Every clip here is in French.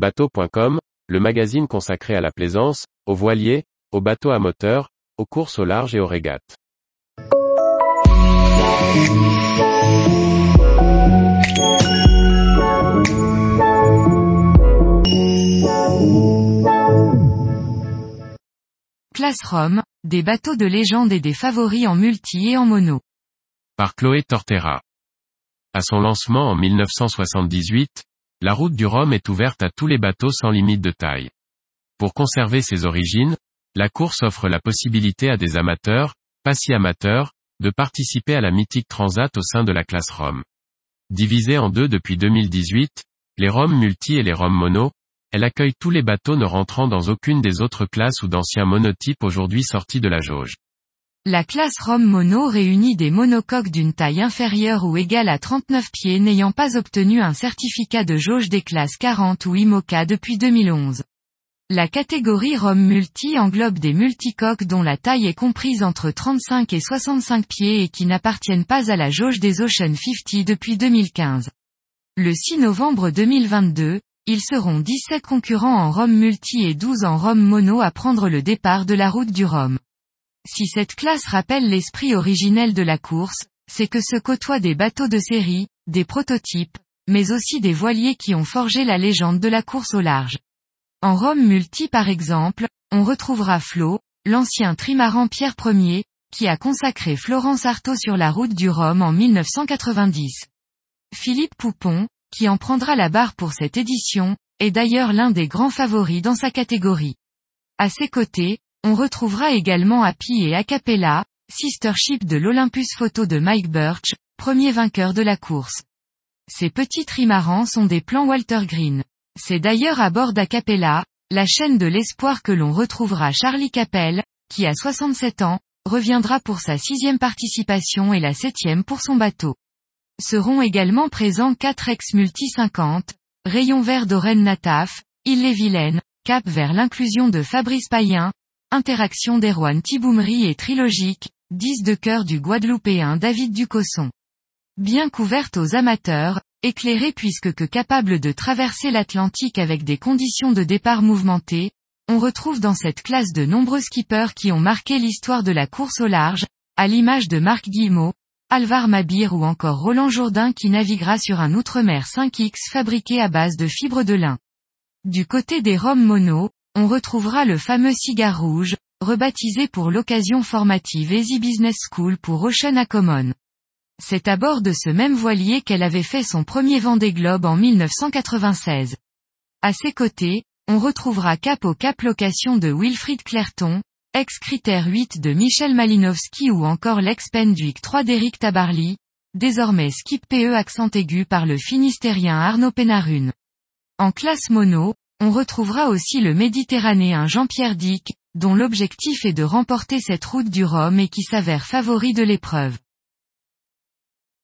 Bateau.com, le magazine consacré à la plaisance, aux voiliers, aux bateaux à moteur, aux courses au large et aux régates. Classe Rome, des bateaux de légende et des favoris en multi et en mono. Par Chloé Tortera. À son lancement en 1978, la route du Rhum est ouverte à tous les bateaux sans limite de taille. Pour conserver ses origines, la course offre la possibilité à des amateurs, pas si amateurs, de participer à la mythique transat au sein de la classe Rome. Divisée en deux depuis 2018, les Rome multi et les Rome mono, elle accueille tous les bateaux ne rentrant dans aucune des autres classes ou d'anciens monotypes aujourd'hui sortis de la jauge. La classe Rome Mono réunit des monocoques d'une taille inférieure ou égale à 39 pieds n'ayant pas obtenu un certificat de jauge des classes 40 ou IMOCA depuis 2011. La catégorie Rome Multi englobe des multicoques dont la taille est comprise entre 35 et 65 pieds et qui n'appartiennent pas à la jauge des Ocean 50 depuis 2015. Le 6 novembre 2022, ils seront 17 concurrents en Rome Multi et 12 en Rome Mono à prendre le départ de la route du Rhum. Si cette classe rappelle l'esprit originel de la course, c'est que se côtoient des bateaux de série, des prototypes, mais aussi des voiliers qui ont forgé la légende de la course au large. En Rome multi par exemple, on retrouvera Flo, l'ancien trimaran Pierre Ier, qui a consacré Florence Artaud sur la route du Rhum en 1990. Philippe Poupon, qui en prendra la barre pour cette édition, est d'ailleurs l'un des grands favoris dans sa catégorie. À ses côtés, on retrouvera également Happy et Acapella, sister ship de l'Olympus Photo de Mike Birch, premier vainqueur de la course. Ces petits trimarans sont des plans Walter Green. C'est d'ailleurs à bord d'Acapella, la chaîne de l'espoir que l'on retrouvera Charlie Capel, qui a 67 ans, reviendra pour sa sixième participation et la septième pour son bateau. Seront également présents 4 ex-multi 50, Rayon vert d'Oren Nataf, Ille-et-Vilaine, cap vers l'inclusion de Fabrice Payen, Interaction d'Erwan Tiboumri et Trilogique, 10 de cœur du Guadeloupéen David Ducosson. Bien couverte aux amateurs, éclairée puisque que capable de traverser l'Atlantique avec des conditions de départ mouvementées, on retrouve dans cette classe de nombreux skippers qui ont marqué l'histoire de la course au large, à l'image de Marc Guillemot, Alvar Mabir ou encore Roland Jourdain qui naviguera sur un Outre-mer 5X fabriqué à base de fibres de lin. Du côté des Roms mono, on retrouvera le fameux cigare rouge, rebaptisé pour l'occasion formative Easy Business School pour Ocean Acomon. C'est à bord de ce même voilier qu'elle avait fait son premier Vendée Globe en 1996. À ses côtés, on retrouvera Cap au Cap Location de Wilfried Clerton, ex-critère 8 de Michel Malinowski ou encore l'ex-Penduic 3 d'Éric Tabarly, désormais skip PE accent aigu par le finistérien Arnaud Pénarune. En classe mono, on retrouvera aussi le méditerranéen Jean-Pierre Dick, dont l'objectif est de remporter cette route du Rhum et qui s'avère favori de l'épreuve.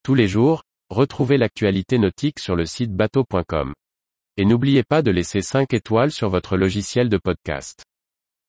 Tous les jours, retrouvez l'actualité nautique sur le site bateau.com. Et n'oubliez pas de laisser 5 étoiles sur votre logiciel de podcast.